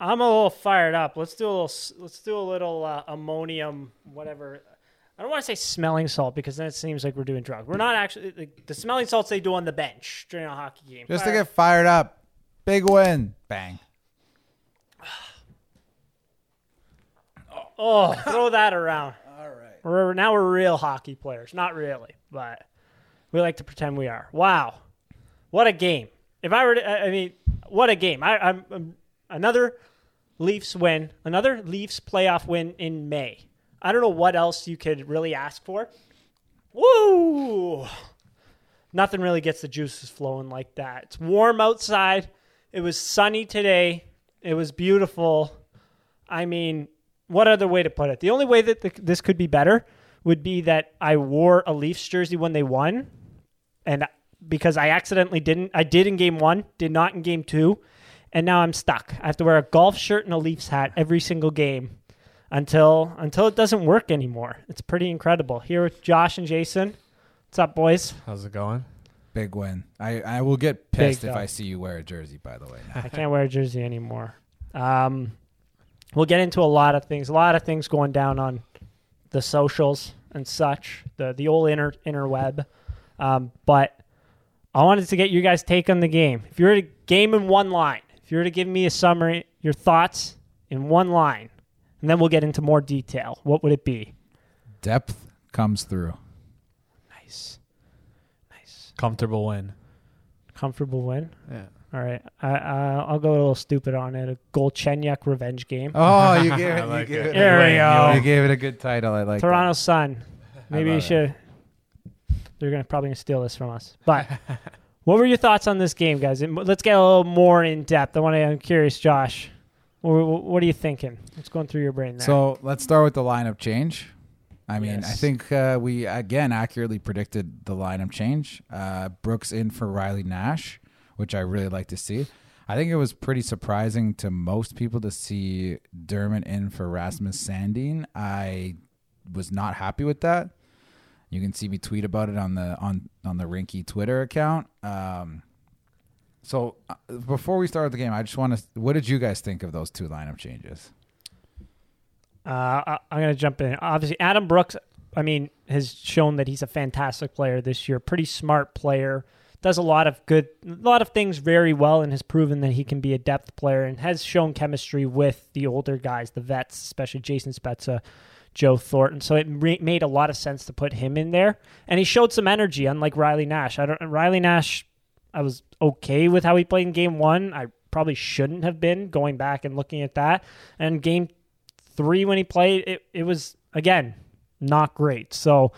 I'm a little fired up. Let's do a little. Let's do a little uh, ammonium, whatever. I don't want to say smelling salt because then it seems like we're doing drugs. We're not actually like, the smelling salts they do on the bench during a hockey game. Just to get fired up. Big win. Bang. Oh, throw that around. All right. We're, now we're real hockey players. Not really, but we like to pretend we are. Wow. What a game. If I were to, I I mean, what a game. I, I'm, I'm another Leafs win, another Leafs playoff win in May. I don't know what else you could really ask for. Woo! Nothing really gets the juices flowing like that. It's warm outside. It was sunny today. It was beautiful. I mean, what other way to put it? The only way that the, this could be better would be that I wore a Leafs jersey when they won, and because I accidentally didn't, I did in game one, did not in game two, and now I'm stuck. I have to wear a golf shirt and a Leafs hat every single game until until it doesn't work anymore. It's pretty incredible. Here with Josh and Jason. What's up, boys? How's it going? Big win. I, I will get pissed Big if dub. I see you wear a jersey, by the way. I can't wear a jersey anymore. Um, we'll get into a lot of things. A lot of things going down on the socials and such. The the old inter interweb. Um, but I wanted to get you guys' take on the game. If you were to game in one line, if you were to give me a summary, your thoughts in one line, and then we'll get into more detail. What would it be? Depth comes through. Nice, nice, Comfortable win. comfortable win. Yeah. All right, I, I I'll go a little stupid on it. A Galchenyuk revenge game. Oh, you gave it. Like you, gave it. it There we You go. you gave it a good title. I like Toronto Sun. Maybe you love it. should. They're gonna probably gonna steal this from us. But what were your thoughts on this game, guys? Let's get a little more in depth. I want to. I'm curious, Josh. What, what are you thinking? What's going through your brain there? So let's start with the lineup change. I mean, I think uh, we again accurately predicted the lineup change. Uh, Brooks in for Riley Nash, which I really like to see. I think it was pretty surprising to most people to see Dermott in for Rasmus Sandin. I was not happy with that. You can see me tweet about it on the on on the Rinky Twitter account. Um, so uh, before we start the game, I just want to. What did you guys think of those two lineup changes? uh, I, I'm gonna jump in. Obviously, Adam Brooks. I mean, has shown that he's a fantastic player this year. Pretty smart player. Does a lot of good, a lot of things very well, and has proven that he can be a depth player and has shown chemistry with the older guys, the vets, especially Jason Spezza, Joe Thornton. So it re- made a lot of sense to put him in there, and he showed some energy, unlike Riley Nash. I don't. Riley Nash, I was okay with how he played in Game One. I probably shouldn't have been going back and looking at that. And Game three when he played, it, it was again not great. So,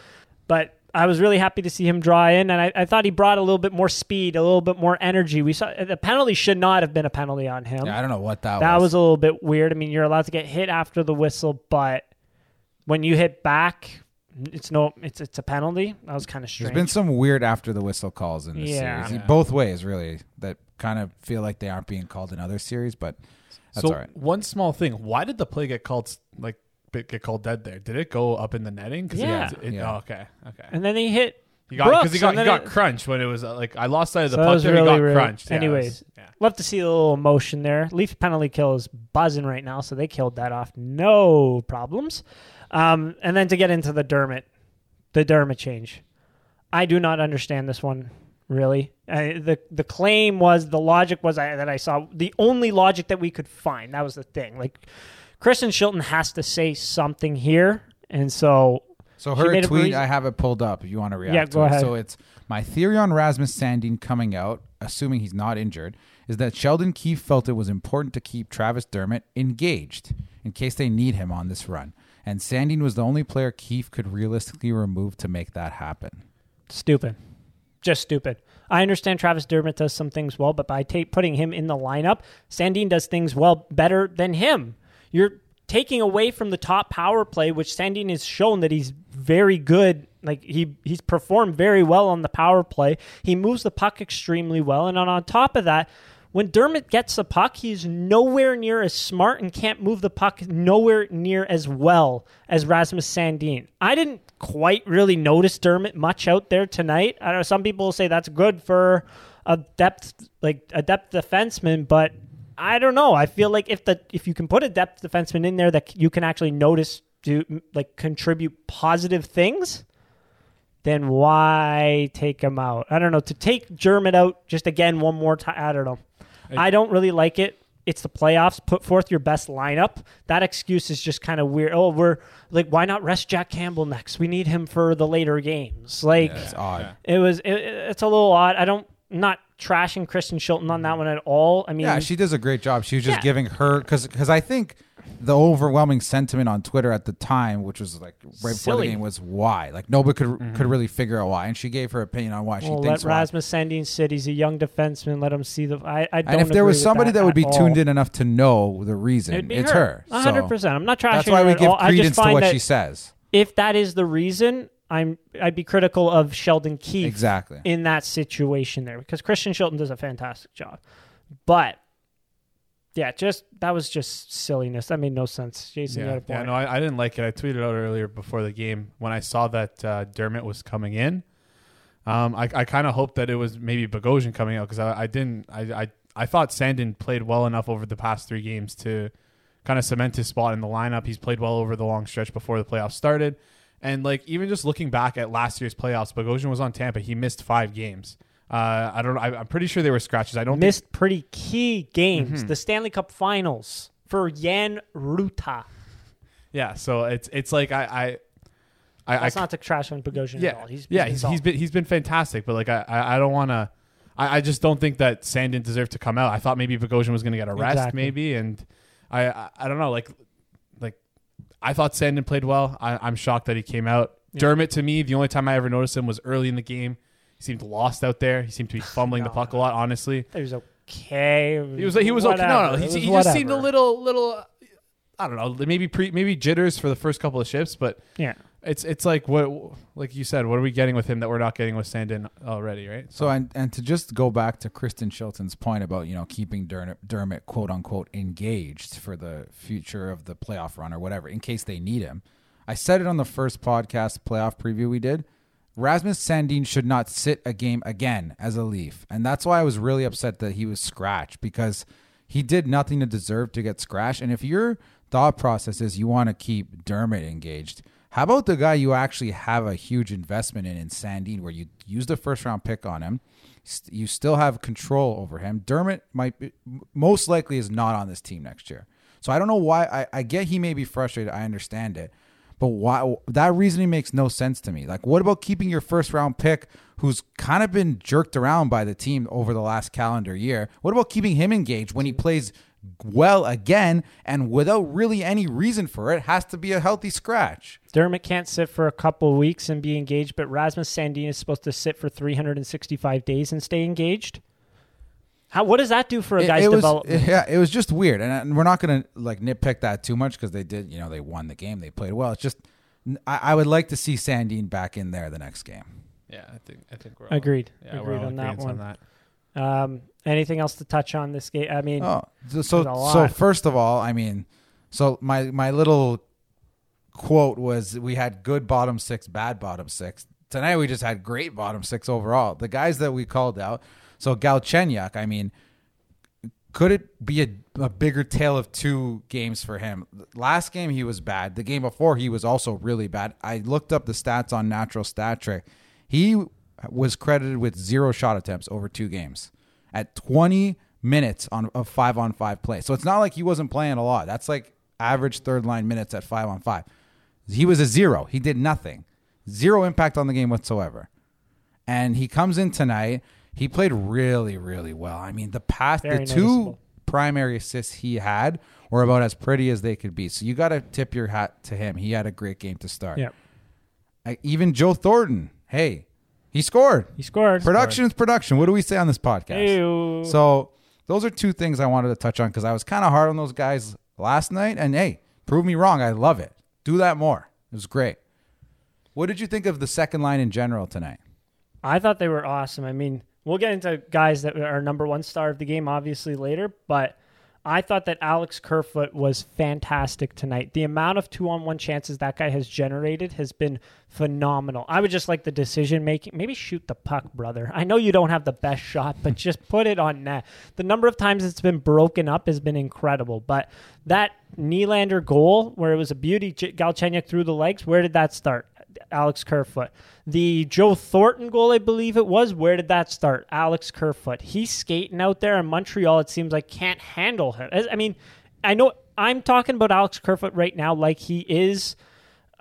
but I was really happy to see him draw in, and I, I thought he brought a little bit more speed, a little bit more energy. We saw the penalty should not have been a penalty on him. Yeah, I don't know what that, that was. was a little bit weird. I mean, you're allowed to get hit after the whistle, but when you hit back, it's no, it's it's a penalty. That was kind of strange. There's been some weird after the whistle calls in this Yeah. series, Yeah. both ways really, that kind of feel like they aren't being called in other series, but that's so all right. one small thing. Why did the play get called like bit- get called dead there? Did it go up in the netting? 'Cause it- Yeah. It, Yeah. Oh, okay. Okay. and then he hit. He got because he got and he then got it- crunched when it was uh, like I lost sight of the So that puck. was there, he really, got really- crunched. Yeah, it was- anyways. yeah. Love to see a little emotion there. Leaf penalty kill is buzzing right now, so they killed that off. No problems. Um, and then to get into the Dermott, the Dermott change. I do not understand this one really. Uh, the the claim was the logic was I, that I saw the only logic that we could find. That was the thing. Like Kristen Shilton has to say something here, and so So her tweet, I have it pulled up if you want to react Yeah, to go it. ahead. So it's my theory on Rasmus Sandin coming out, assuming he's not injured, is that Sheldon Keefe felt it was important to keep Travis Dermott engaged in case they need him on this run. And Sandin was the only player Keefe could realistically remove to make that happen. Stupid. Just stupid. I understand Travis Dermott does some things well, but by ta- putting him in the lineup, Sandin does things well better than him. You're taking away from the top power play, which Sandin has shown that he's very good. Like he he's performed very well on the power play. He moves the puck extremely well, and on, on top of that, when Dermott gets the puck, he's nowhere near as smart and can't move the puck nowhere near as well as Rasmus Sandin. I didn't quite really notice Dermott much out there tonight. I know some people say that's good for a depth like a depth defenseman, but I don't know. I feel like if the if you can put a depth defenseman in there that you can actually notice do like contribute positive things, then why take him out? I don't know. To take Dermott out just again one more time, I don't know. I, I don't really like it. It's the playoffs. Put forth your best lineup. That excuse is just kind of weird. Oh, we're like, why not rest Jack Campbell next? We need him for the later games. Like, Yeah, it's odd. it was. It, it's a little odd. I don't. Not trashing Kristen Shilton on that mm-hmm. one at all. I mean, Yeah, she does a great job. She was just Yeah. giving her because because I think the overwhelming sentiment on Twitter at the time, which was like right before Silly. the game, was why. Like nobody could mm-hmm. could really figure out why, and she gave her opinion on why she well, let thinks why. Rasmus Sandin sit. He's a young defenseman. Let him see the. I, I don't. And if there was somebody that, would be tuned in enough to know the reason, It'd be it's her. her. A 100. percent I'm not trashing. That's why her we at give all. I just credence to find what that she says. if that is the reason, I'm I'd be critical of Sheldon Keefe Exactly. in that situation there because Kristen Shilton does a fantastic job, but yeah, just that was just silliness. That made no sense. Jason, you Yeah, had a point. yeah, no, I, I didn't like it. I tweeted out earlier before the game when I saw that uh, Dermott was coming in. Um, I, I kind of hoped that it was maybe Bogosian coming out because I, I didn't. I, I I thought Sandin played well enough over the past three games to kind of cement his spot in the lineup. He's played well over the long stretch before the playoffs started, and like even just looking back at last year's playoffs, Bogosian was on Tampa. He missed five games. Uh, I don't. I, I'm pretty sure they were scratches. I don't think Missed pretty key games. Mm-hmm. The Stanley Cup Finals for Jan Rutta. Yeah, so it's it's like I I I, That's I not to trash on Bogosian yeah at all. He's, yeah he's, he's been he's been fantastic, but like I I, I don't want to. I, I just don't think that Sandin deserved to come out. I thought maybe Bogosian was going to get a rest, Exactly. maybe, and I, I I don't know. Like like I thought Sandin played well. I, I'm shocked that he came out. Yeah. Dermott to me, the only time I ever noticed him was early in the game. He seemed lost out there. He seemed to be fumbling the No, puck a lot. Honestly, He was okay. he was he was okay. No, no, he, he just seemed a little little. I don't know, maybe pre, maybe jitters for the first couple of shifts, but Yeah. it's it's like what like you said, what are we getting with him that we're not getting with Sandin already, right? So and and to just go back to Kristen Shilton's point about you know keeping Dermott, Dermott quote unquote engaged for the future of the playoff run or whatever in case they need him. I said it on the first podcast playoff preview we did. Rasmus Sandin should not sit a game again as a Leaf, and that's why I was really upset that he was scratched because he did nothing to deserve to get scratched. And if your thought process is you want to keep Dermott engaged, how about the guy you actually have a huge investment in in Sandin, where you use the first round pick on him, you still have control over him. Dermott might be, most likely is not on this team next year, so I don't know why. I, I get he may be frustrated. I understand it, but why that reasoning makes no sense to me. Like, what about keeping your first round pick, who's kind of been jerked around by the team over the last calendar year? What about keeping him engaged when he plays? well again and without really any reason for it has to be a healthy scratch Dermott can't sit for a couple weeks and be engaged, but Rasmus Sandin is supposed to sit for 365 days and stay engaged. How? What does that do for a It- guy's it was, development? yeah it was just weird and, and we're not gonna like nitpick that too much because they did you know they won the game they played well it's just I, I would like to see Sandin back in there the next game Yeah, I think I think we're Agreed. Yeah, Agreed we're all on that one. on that. Um, anything else to touch on this game? I mean, Oh, so so, There's a so lot. first of all, I mean, so my my little quote was we had good bottom six, bad bottom six. Tonight we just had great bottom six overall. The guys that we called out. So Galchenyuk, I mean, could it be a, a bigger tale of two games for him? Last game he was bad. The game before he was also really bad. I looked up the stats on Natural Stat Trick. He was credited with zero shot attempts over two games at 20 minutes on of five on five play. So it's not like he wasn't playing a lot. That's like average third line minutes at five on five. He was a zero. He did nothing. Zero impact on the game whatsoever. And he comes in tonight. He played really, really well. I mean, the past, Very the two noticeable. primary assists he had were about as pretty as they could be. So you got to tip your hat to him. He had a great game to start. yeah, I, even Joe Thornton, hey, he scored. he scored. Production is production. What do we say on this podcast? Ew. So those are two things I wanted to touch on because I was kind of hard on those guys last night. And hey, prove me wrong. I love it. Do that more. It was great. What did you think of the second line in general tonight? I thought they were awesome. I mean, we'll get into guys that are number one star of the game obviously later, but I thought that Alex Kerfoot was fantastic tonight. The amount of two on one chances that guy has generated has been phenomenal. I would just like the decision making. Maybe shoot the puck, brother. I know you don't have the best shot, but just put it on net. The number of times it's been broken up has been incredible. But that Nylander goal, where it was a beauty, Galchenyuk through the legs, where did that start? Alex Kerfoot. The Joe Thornton goal, I believe it was. Where did that start? Alex Kerfoot. He's skating out there in Montreal. It seems like can't handle him. I mean, I know I'm talking about Alex Kerfoot right now like he is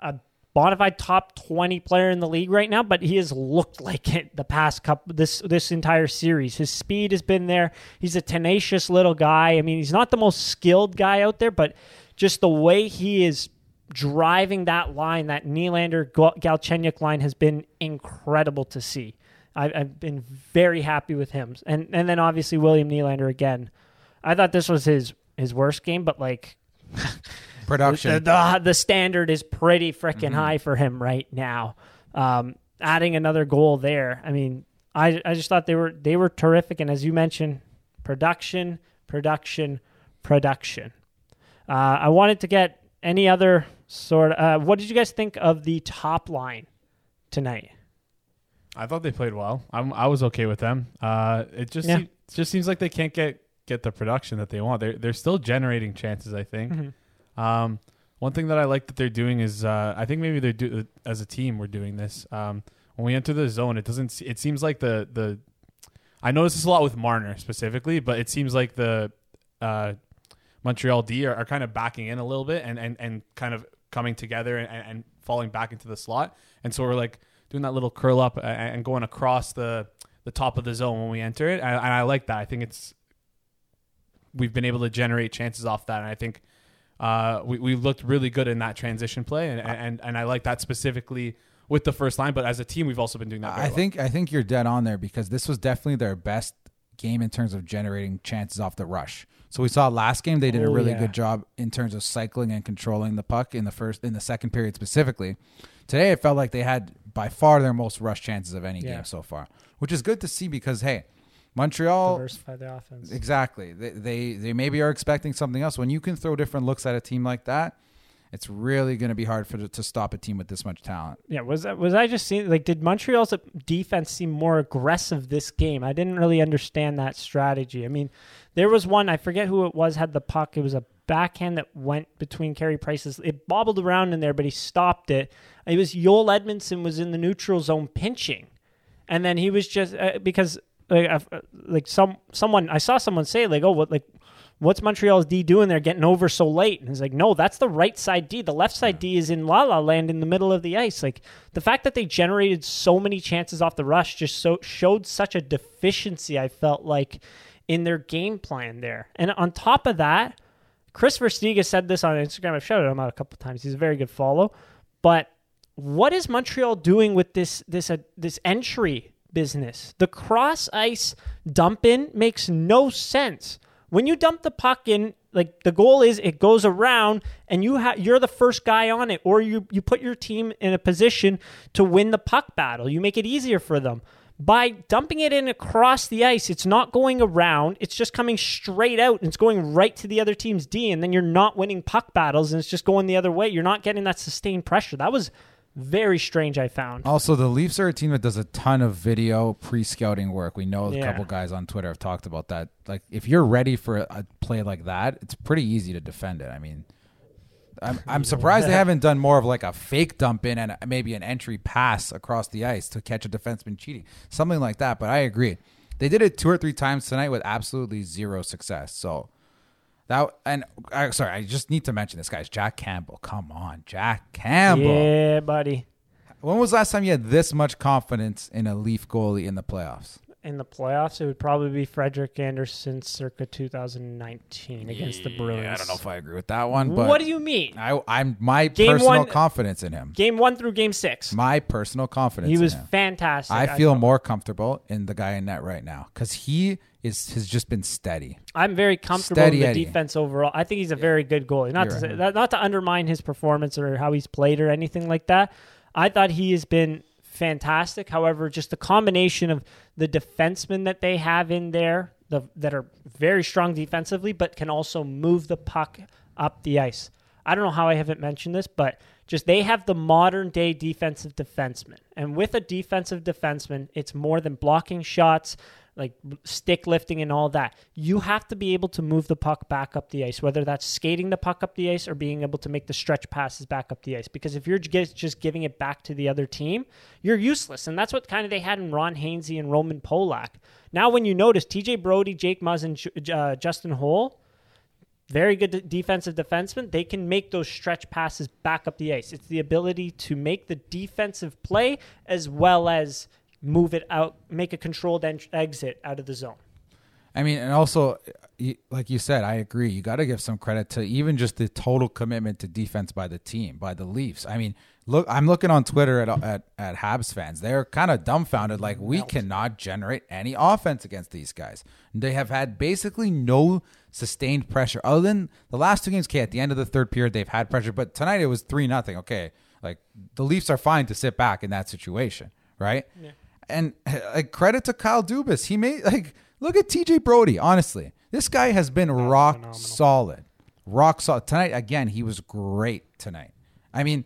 a bona fide top 20 player in the league right now, but he has looked like it the past couple this this entire series. His speed has been there. He's a tenacious little guy. I mean, he's not the most skilled guy out there, but just the way he is driving that line, that Nylander Galchenyuk line, has been incredible to see. I've, I've, been very happy with him, and and then obviously William Nylander again. I thought this was his his worst game, but like production, the, the, the standard is pretty freaking mm-hmm. high for him right now. Um, adding another goal there, I mean, I I just thought they were they were terrific, and as you mentioned, production, production, production. Uh, I wanted to get any other sort of. Uh, what did you guys think of the top line tonight? I thought they played well. I'm, I was okay with them. Uh, it just yeah. just seems like they can't get get the production that they want. They're they're still generating chances. I think. Mm-hmm. Um, one thing that I like that they're doing is uh, I think maybe they're do as a team we're doing this. Um, when we enter the zone, it doesn't. It seems like the the. I notice this a lot with Marner specifically, but it seems like the uh, Montreal D are, are, kind of backing in a little bit and and, and kind of coming together and, and falling back into the slot. And so we're like doing that little curl up and going across the the top of the zone when we enter it. And I like that. I think it's we've been able to generate chances off that, and I think uh, we we looked really good in that transition play, and and and I like that specifically with the first line. But as a team, we've also been doing that. I well. think I think you're dead on there because this was definitely their best game in terms of generating chances off the rush. So we saw last game they did oh, a really yeah. good job in terms of cycling and controlling the puck in the first in the second period specifically. Today it felt like they had by far their most rush chances of any yeah. game so far, which is good to see because hey, Montreal diversify the offense. Exactly. They, they they maybe are expecting something else. When you can throw different looks at a team like that, it's really going to be hard for to stop a team with this much talent. Yeah, was was I just seeing like did Montreal's defense seem more aggressive this game? I didn't really understand that strategy. I mean, there was one I forget who it was had the puck. It was a backhand that went between Carey Price's. It bobbled around in there, but he stopped it. It was Joel Edmundson was in the neutral zone pinching, and then he was just uh, because like uh, like some someone I saw someone say like oh what like what's Montreal's D doing there getting over so late? And he's like, no, that's the right side D. The left side D is in La La Land in the middle of the ice. Like the fact that they generated so many chances off the rush just so showed such a deficiency. I felt like in their game plan there. And on top of that, Chris Verstiga said this on Instagram. I've shouted him out a couple times. He's a very good follow. But what is Montreal doing with this this uh, this entry business? The cross ice dump in makes no sense. When you dump the puck in, like the goal is it goes around and you have you're the first guy on it, or you you put your team in a position to win the puck battle. You make it easier for them. By dumping it in across the ice, it's not going around, it's just coming straight out and it's going right to the other team's D, and then you're not winning puck battles and it's just going the other way. You're not getting that sustained pressure. That was very strange I found. Also, the Leafs are a team that does a ton of video pre-scouting work. We know a yeah. couple guys on Twitter have talked about that. Like, if you're ready for a play like that, it's pretty easy to defend it. I mean, I'm, I'm surprised they haven't done more of like a fake dump in and maybe an entry pass across the ice to catch a defenseman cheating, something like that. But I agree, they did it two or three times tonight with absolutely zero success. So that and I, sorry, I just need to mention this guy's Jack Campbell. Come on, Jack Campbell. Yeah, buddy. When was the last time you had this much confidence in a Leaf goalie in the playoffs? in the playoffs, it would probably be Frederik Andersen circa 2019 against the Bruins. I don't know if I agree with that one. But what do you mean? I, am my game personal one, confidence in him. Game one through game six. My personal confidence. He was fantastic. I feel I more comfortable in the guy in net right now because he is has just been steady. I'm very comfortable steady in the defense overall. I think he's a very good goalie. Not to say, not to undermine his performance or how he's played or anything like that. I thought he has been fantastic. However, just the combination of the defensemen that they have in there, the, that are very strong defensively, but can also move the puck up the ice. I don't know how I haven't mentioned this, but just they have the modern day defensive defenseman. And with a defensive defenseman, it's more than blocking shots, like stick lifting and all that. You have to be able to move the puck back up the ice, whether that's skating the puck up the ice or being able to make the stretch passes back up the ice. Because if you're just giving it back to the other team, you're useless. And that's what kind of they had in Ron Hainsey and Roman Polak. Now, when you notice TJ Brodie, Jake Muzzin, uh, Justin Holl, very good defensive defenseman. They can make those stretch passes back up the ice. It's the ability to make the defensive play as well as move it out, make a controlled en- exit out of the zone. I mean, and also, like you said, I agree. You got to give some credit to even just the total commitment to defense by the team, by the Leafs. I mean, look, I'm looking on Twitter at at, at Habs fans. They're kind of dumbfounded, like we cannot generate any offense against these guys. They have had basically no sustained pressure other than the last two games. Okay, at the end of the third period, they've had pressure, but tonight it was three nothing. Okay, like the Leafs are fine to sit back in that situation, right? Yeah and like credit to Kyle Dubas. He made like look at TJ Brodie. Honestly, this guy has been That's rock phenomenal. solid, rock solid tonight. Again, he was great tonight. I mean,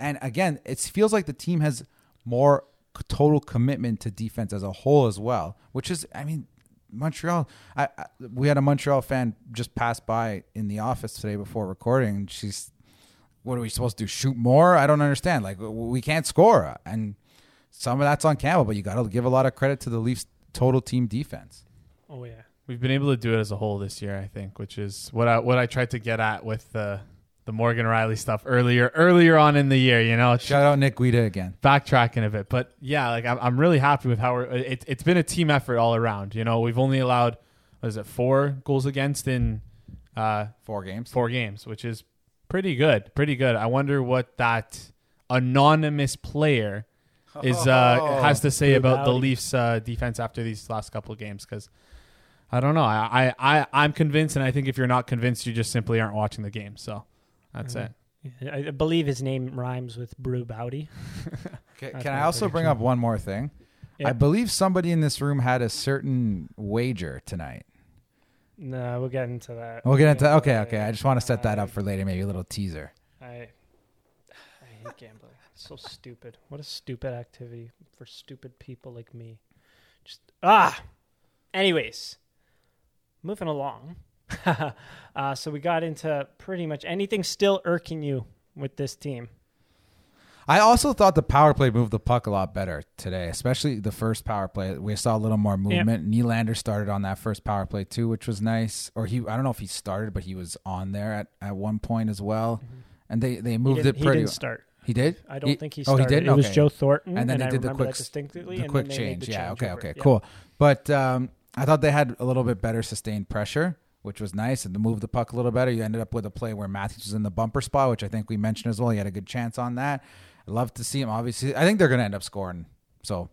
and again, it feels like the team has more total commitment to defense as a whole as well, which is, I mean, Montreal. I, I, we had a Montreal fan just pass by in the office today before recording. She's, what are we supposed to do? Shoot more? I don't understand. Like we can't score, and some of that's on Campbell, but you got to give a lot of credit to the Leafs' total team defense. Oh yeah, we've been able to do it as a whole this year, I think, which is what I what I tried to get at with the the Morgan Rielly stuff earlier earlier on in the year. You know, shout out Nick Guida again, backtracking a bit, but yeah, like I'm, I'm really happy with how we're. It, it's been a team effort all around. You know, we've only allowed what is it four goals against in uh, four games, four games, which is pretty good, pretty good. I wonder what that anonymous player is uh, oh, has to say about the Leafs uh, defense after these last couple of games because I don't know. I, I, I am convinced, and I think if you're not convinced, you just simply aren't watching the game. So that's mm-hmm. it. I believe his name rhymes with Brew Bowdy. can, can I also bring up one more thing? Yep. I believe somebody in this room had a certain wager tonight. No, we'll get into that. We'll get into okay, okay. I just want to set that up for later, maybe a little teaser. I I hate gambling so stupid. What a stupid activity for stupid people like me. Just ah. Anyways, moving along. uh, so we got into pretty much anything still irking you with this team. I also thought the power play moved the puck a lot better today, especially the first power play. We saw a little more movement. Yep. Nylander started on that first power play too, which was nice. Or he, I don't know if he started, but he was on there at, at one point as well. Mm-hmm. And they, they moved it pretty. He didn't start. He did. I don't he, think he started. Oh, he did. It okay. was Joe Thornton, and then they did the quick, distinctly, the quick change. The yeah. Okay. Over. Okay. Yep. Cool. But um, I thought they had a little bit better sustained pressure, which was nice, and to move the puck a little better. You ended up with a play where Matthews was in the bumper spot, which I think we mentioned as well. He had a good chance on that. I love to see him. Obviously, I think they're going to end up scoring. So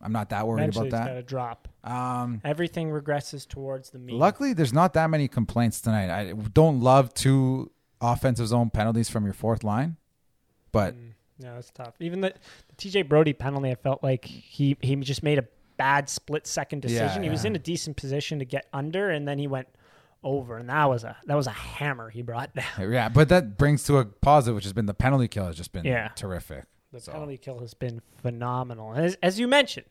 I'm not that worried Eventually about that. Got to drop. Um, Everything regresses towards the mean. Luckily, there's not that many complaints tonight. I don't love two offensive zone penalties from your fourth line, but. Mm yeah, it's tough. Even the, the TJ Brodie penalty, I felt like he he just made a bad split second decision. Yeah, he was in a decent position to get under, and then he went over, and that was a that was a hammer he brought down. Yeah, but that brings to a positive, which has been the penalty kill has just been yeah. terrific. The so. penalty kill has been phenomenal, as, as you mentioned,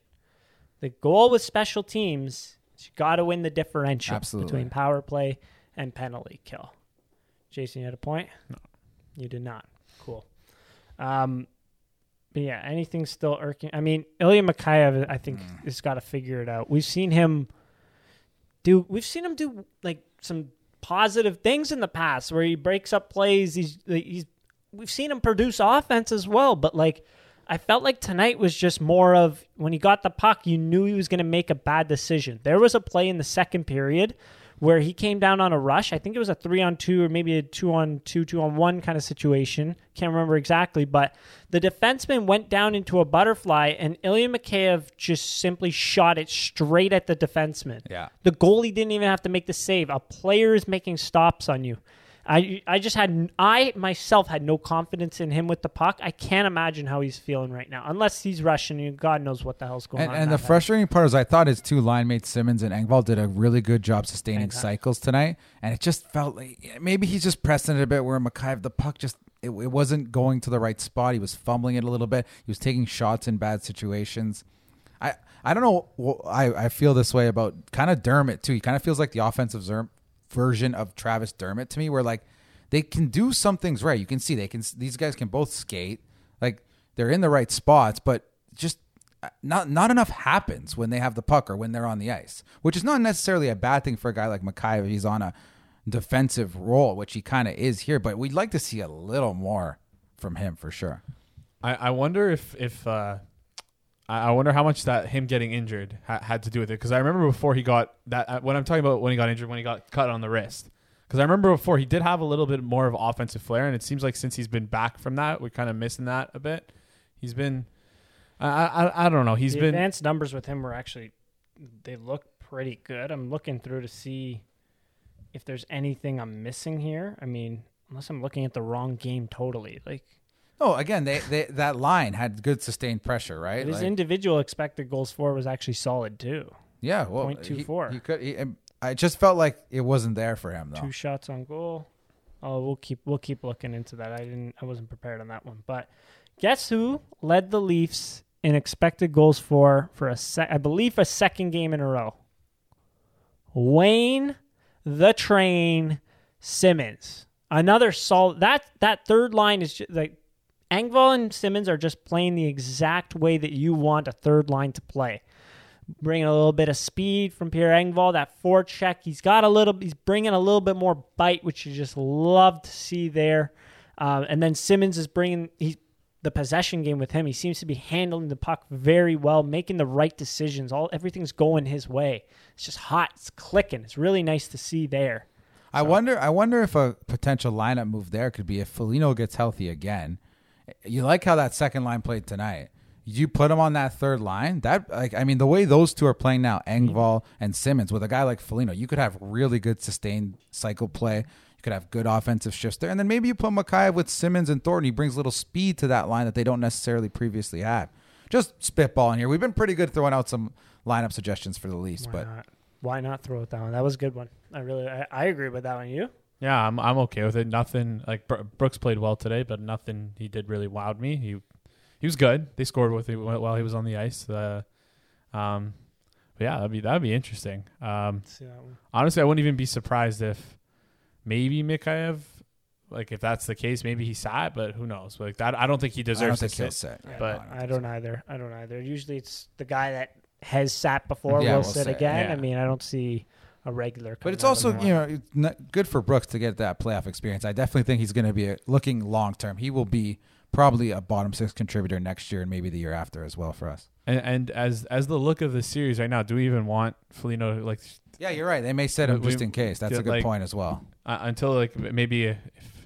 the goal with special teams is you got to win the differential Absolutely. between power play and penalty kill. Jason, you had a point. No, you did not. Cool. Um, but yeah, anything still irking. I mean, Ilya Mikheyev, I think, mm. has got to figure it out. We've seen him do. We've seen him do like some positive things in the past where he breaks up plays. He's he's. We've seen him produce offense as well, but like. I felt like tonight was just more of when he got the puck, you knew he was going to make a bad decision. There was a play in the second period where he came down on a rush. I think it was a three on two or maybe a two on two, two on one kind of situation. Can't remember exactly, but the defenseman went down into a butterfly and Ilya Mikheyev just simply shot it straight at the defenseman. Yeah. The goalie didn't even have to make the save. A player is making stops on you. I I just had I myself had no confidence in him with the puck. I can't imagine how he's feeling right now, unless he's rushing. You, God knows what the hell's going And, on. and the head. frustrating part is, I thought his two line mates Simmonds and Engvall did a really good job sustaining cycles tonight, and it just felt like maybe he's just pressing it a bit. Where Mikheyev, the puck just it, it wasn't going to the right spot. He was fumbling it a little bit. He was taking shots in bad situations. I I don't know. I I feel this way about kind of Dermott too. He kind of feels like the offensive version of Travis Dermott to me, where like they can do some things right. You can see they can. These guys can both skate. Like they're in the right spots, but just uh, not not enough happens when they have the puck or when they're on the ice, which is not necessarily a bad thing for a guy like Makai if he's on a defensive role, which he kind of is here. But we'd like to see a little more from him for sure. I, I wonder if if uh, I wonder how much that him getting injured ha- had to do with it because I remember before he got that uh, when I'm talking about when he got injured when he got cut on the wrist because I remember before he did have a little bit more of offensive flair and it seems like since he's been back from that we're kind of missing that a bit. He's been I I, I don't know he's the been advanced numbers with him were actually they look pretty good. I'm looking through to see if there's anything I'm missing here. I mean, unless I'm looking at the wrong game totally. Like Oh, again, they, they that line had good sustained pressure, right? his Like- individual expected goals for was actually solid too. yeah, well, point two he- He, could. He, I just felt like it wasn't there for him though. Two shots on goal. Oh, we'll keep we'll keep looking into that. I didn't I wasn't prepared on that one. But guess who led the Leafs in expected goals for for a sec, I believe a second game in a row. Wayne the Train Simmonds. Another solid that that third line is just like Engvall and Simmonds are just playing the exact way that you want a third line to play. Bringing a little bit of speed from Pierre Engvall, that forecheck. He's got a little. He's bringing a little bit more bite, which you just love to see there. Um, and then Simmonds is bringing he's the possession game with him. He seems to be handling the puck very well, making the right decisions. All everything's going his way. It's just hot. It's clicking. It's really nice to see there. I wonder. I wonder if a potential lineup move there could be if Foligno gets healthy again. You like how that second line played tonight. You put him on that third line. That like I mean the way those two are playing now, Engvall and Simmonds, with a guy like Foligno, you could have really good sustained cycle play. You could have good offensive shifts there, and then maybe you put Makai with Simmonds and Thornton. He brings a little speed to that line that they don't necessarily previously had. Just spitballing here. We've been pretty good throwing out some lineup suggestions for the Leafs, Why but not? Why not throw it down? That was a good one. I really I, I agree with that one. You? Yeah, I'm I'm okay with it. Nothing like Bro- Brooks played well today, but nothing he did really wowed me. He he was good. They scored with him while he was on the ice. Uh, um, but yeah, that'd be that'd be interesting. Um, See that one. honestly, I wouldn't even be surprised if maybe Mikheyev, like if that's the case, maybe he sat, but who knows? Like that, I don't think he deserves to he'll sit. sit. Yeah, But- I don't either. I don't either. Usually it's the guy that has sat before Yeah, will will sit sit, again. yeah. I mean, I don't see a regular. But it's also you know it's not good for Brooks to get that playoff experience. I definitely think he's going to be a, looking long term. He will be probably a bottom six contributor next year and maybe the year after as well for us. And, and as as the look of the series right now, do we even want Foligno like Yeah, you're right. They may set him We- just in case. That's a good like- point as well. uh, until like maybe if,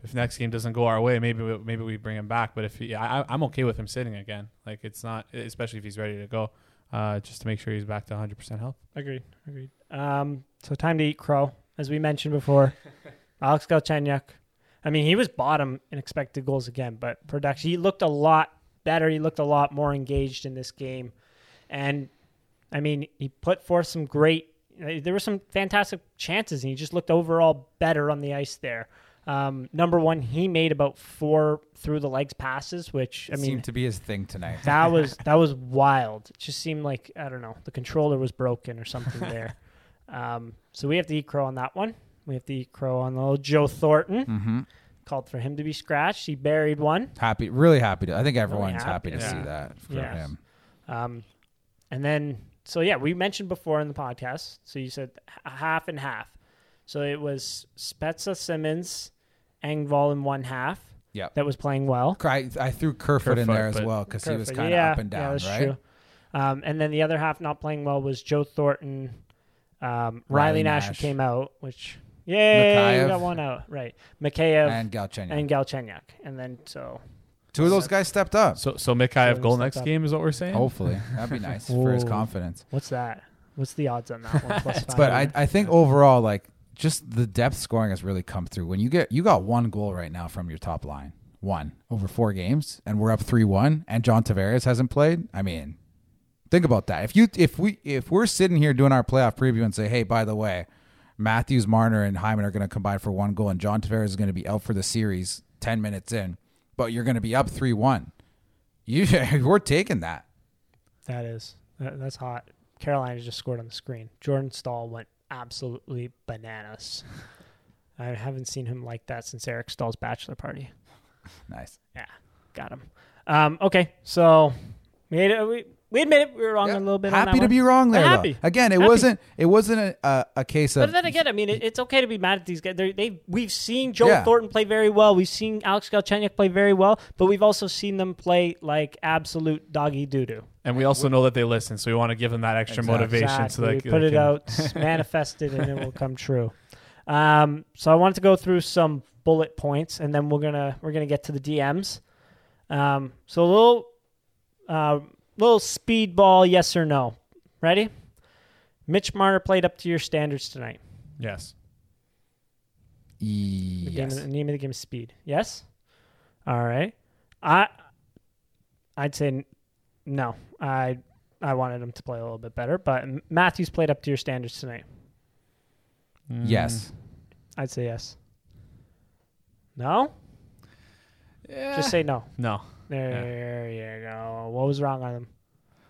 if next game doesn't go our way, maybe we, maybe we bring him back. But if he, I, I'm okay with him sitting again. Like it's not, especially if he's ready to go, uh, just to make sure he's back to 100 percent health. Agreed. Agreed. Um, so time to eat crow, as we mentioned before. Alex Galchenyuk. I mean, he was bottom in expected goals again, but production. He looked a lot better. He looked a lot more engaged in this game, and I mean, he put forth some great. There were some fantastic chances, and he just looked overall better on the ice there. Um, number one, he made about four through the legs passes, which I mean, seemed to be his thing tonight. that was that was wild. It just seemed like I don't know, the controller was broken or something there. Um, so we have to eat crow on that one. We have to eat crow on the old Joe Thornton. hmm Called for him to be scratched. He buried one. Happy, really happy to. I think everyone's happy happy, to to see see that for Yes. him. Um, and then so yeah, we mentioned before in the podcast. So you said half and half. So it was Spezza, Simmonds, Engvall in one half. Yep. That was playing well. I, I threw Kerfoot in there as well because he was kind of Yeah, up and yeah, down, that's right? true. Um, and then the other half not playing well was Joe Thornton, um, Riley, Riley Nash, Nash. came out, which yay, Mikheyev. got one out, right? Mikheyev and, And Galchenyuk. and Galchenyuk, and then so Two of those guys stepped up. So so Mikheyev So goal next up. game is what we're saying. Hopefully, that'd be nice for his confidence. what's that? What's the odds on that one? Plus five. But I, I think overall, like just the depth scoring has really come through. When you get you got one goal right now from your top line, one over four games, and we're up three one, and John Tavares hasn't played. I mean, think about that. If you if we if we're sitting here doing our playoff preview and say, hey, by the way, Matthews, Marner, and Hyman are going to combine for one goal, and John Tavares is going to be out for the series ten minutes in, but you're going to be up three one. You we're taking that. That is that, that's hot. Carolina just scored on the screen. Jordan Staal went absolutely bananas. I haven't seen him like that since Eric Staal's bachelor party. Nice. Yeah, got him. Um, okay, so we, we we admit it. We were wrong Yeah, a little bit. on Happy that to one. be wrong there. I'm though. Again, it Happy. wasn't it wasn't a, a, a case of But then again, I mean, it, it's okay to be mad at these guys. They're, they we've seen Joe Yeah. Thornton play very well. We've seen Alex Galchenyuk play very well, but we've also seen them play like absolute doggy doo doo. And we also know that they listen, so we want to give them that extra Exactly. motivation so that Exactly. put it out, manifest it, and it will come true. Um, so I wanted to go through some bullet points, and then we're gonna we're gonna get to the DMs. Um, so a little uh, little speedball, yes or no. Ready? Mitch Marner played up to your standards tonight. Yes. The yes. of the name of the game is speed. Yes. All right. I I'd say no. I I wanted him to play a little bit better, but Matthews played up to your standards tonight. Mm. Yes. I'd say yes. No? Yeah. Just say no. no. There you go. What was wrong on him?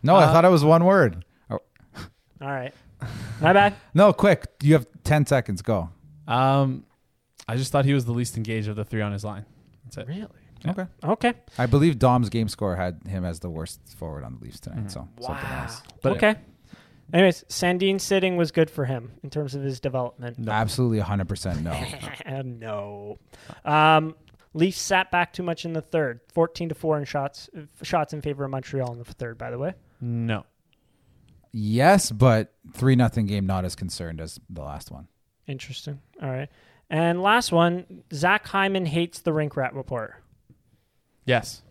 No, I Uh, thought it was one word. Oh, All right. My bad. no, quick. You have ten seconds. Go. Um, I just thought he was the least engaged of the three on his line. That's it. Really? Yeah. Okay. Okay. I believe Dom's game score had him as the worst forward on the Leafs tonight. Mhm. So something else. But- okay. Anyways, Sandin sitting was good for him in terms of his development. No. Absolutely, hundred percent no. no. Um, Leafs sat back too much in the third. 14 to 4 in shots shots in favor of Montreal in the third, by the way. No. yes, but three nothing game. Not as concerned as the last one. Interesting. All right. And last one, Zach Hyman hates the rink rat report. Yes.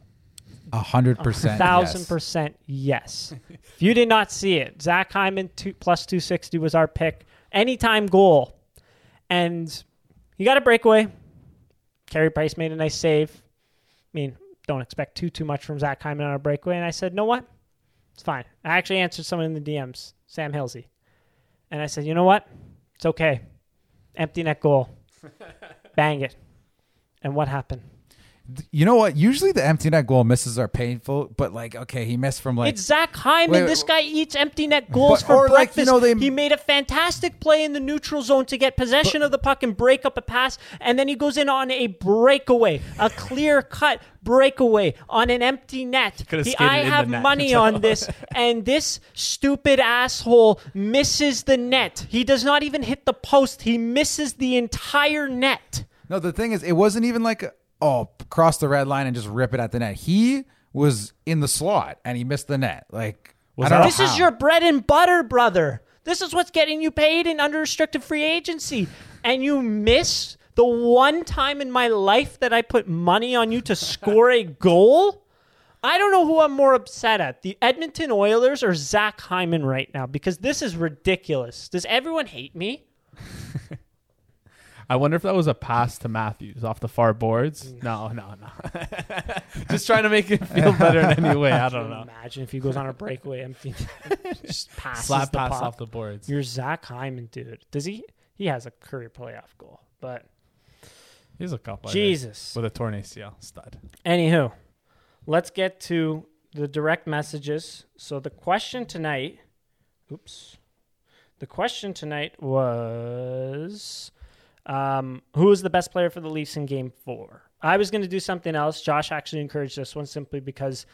A hundred percent. Thousand percent yes. if you did not see it, Zach Hyman two, plus two sixty was our pick. Anytime goal, and you got a breakaway. Carey Price made a nice save. I mean, don't expect too too much from Zach Hyman on a breakaway. And I said, know what? It's fine. I actually answered someone in the DMs, Sam Hilsey, and I said, you know what? It's okay. Empty net goal. Bang it. And what happened? You know what? Usually the empty net goal misses are painful, but like, okay, he missed from like it's Zach Hyman. Wait, wait, this guy eats empty net goals But- for or, like, breakfast. you know, they- he made a fantastic play in the neutral zone to get possession of the puck and break up a pass, and then he goes in on a breakaway, a clear cut breakaway on an empty net. Could've He- I have net. money on this, and this stupid asshole misses the net. He does not even hit the post. He misses the entire net. No, the thing is, it wasn't even like, a, oh, cross the red line and just rip it at the net. He was in the slot and he missed the net. Like, Was I don't that- know This is how. your bread and butter, brother. This is what's getting you paid in under unrestricted free agency. And you miss the one time in my life that I put money on you to score a goal? I don't know who I'm more upset at, the Edmonton Oilers or Zach Hyman right now, because this is ridiculous. Does everyone hate me? I wonder if that was a pass to Matthews off the far boards. Mm. No, no, no. Just trying to make it feel better in any way. I don't know. Imagine if he goes on a breakaway empty, just passes Slap the pass puck. off the boards. You're Zach Hyman, dude. Does he? He has a career playoff goal, but He's a couple. Jesus. With a torn ACL. Stud. Anywho, let's get to the direct messages. So the question tonight, oops, the question tonight was, um, who is the best player for the Leafs in Game Four? I was going to do something else. Josh actually encouraged this one simply because.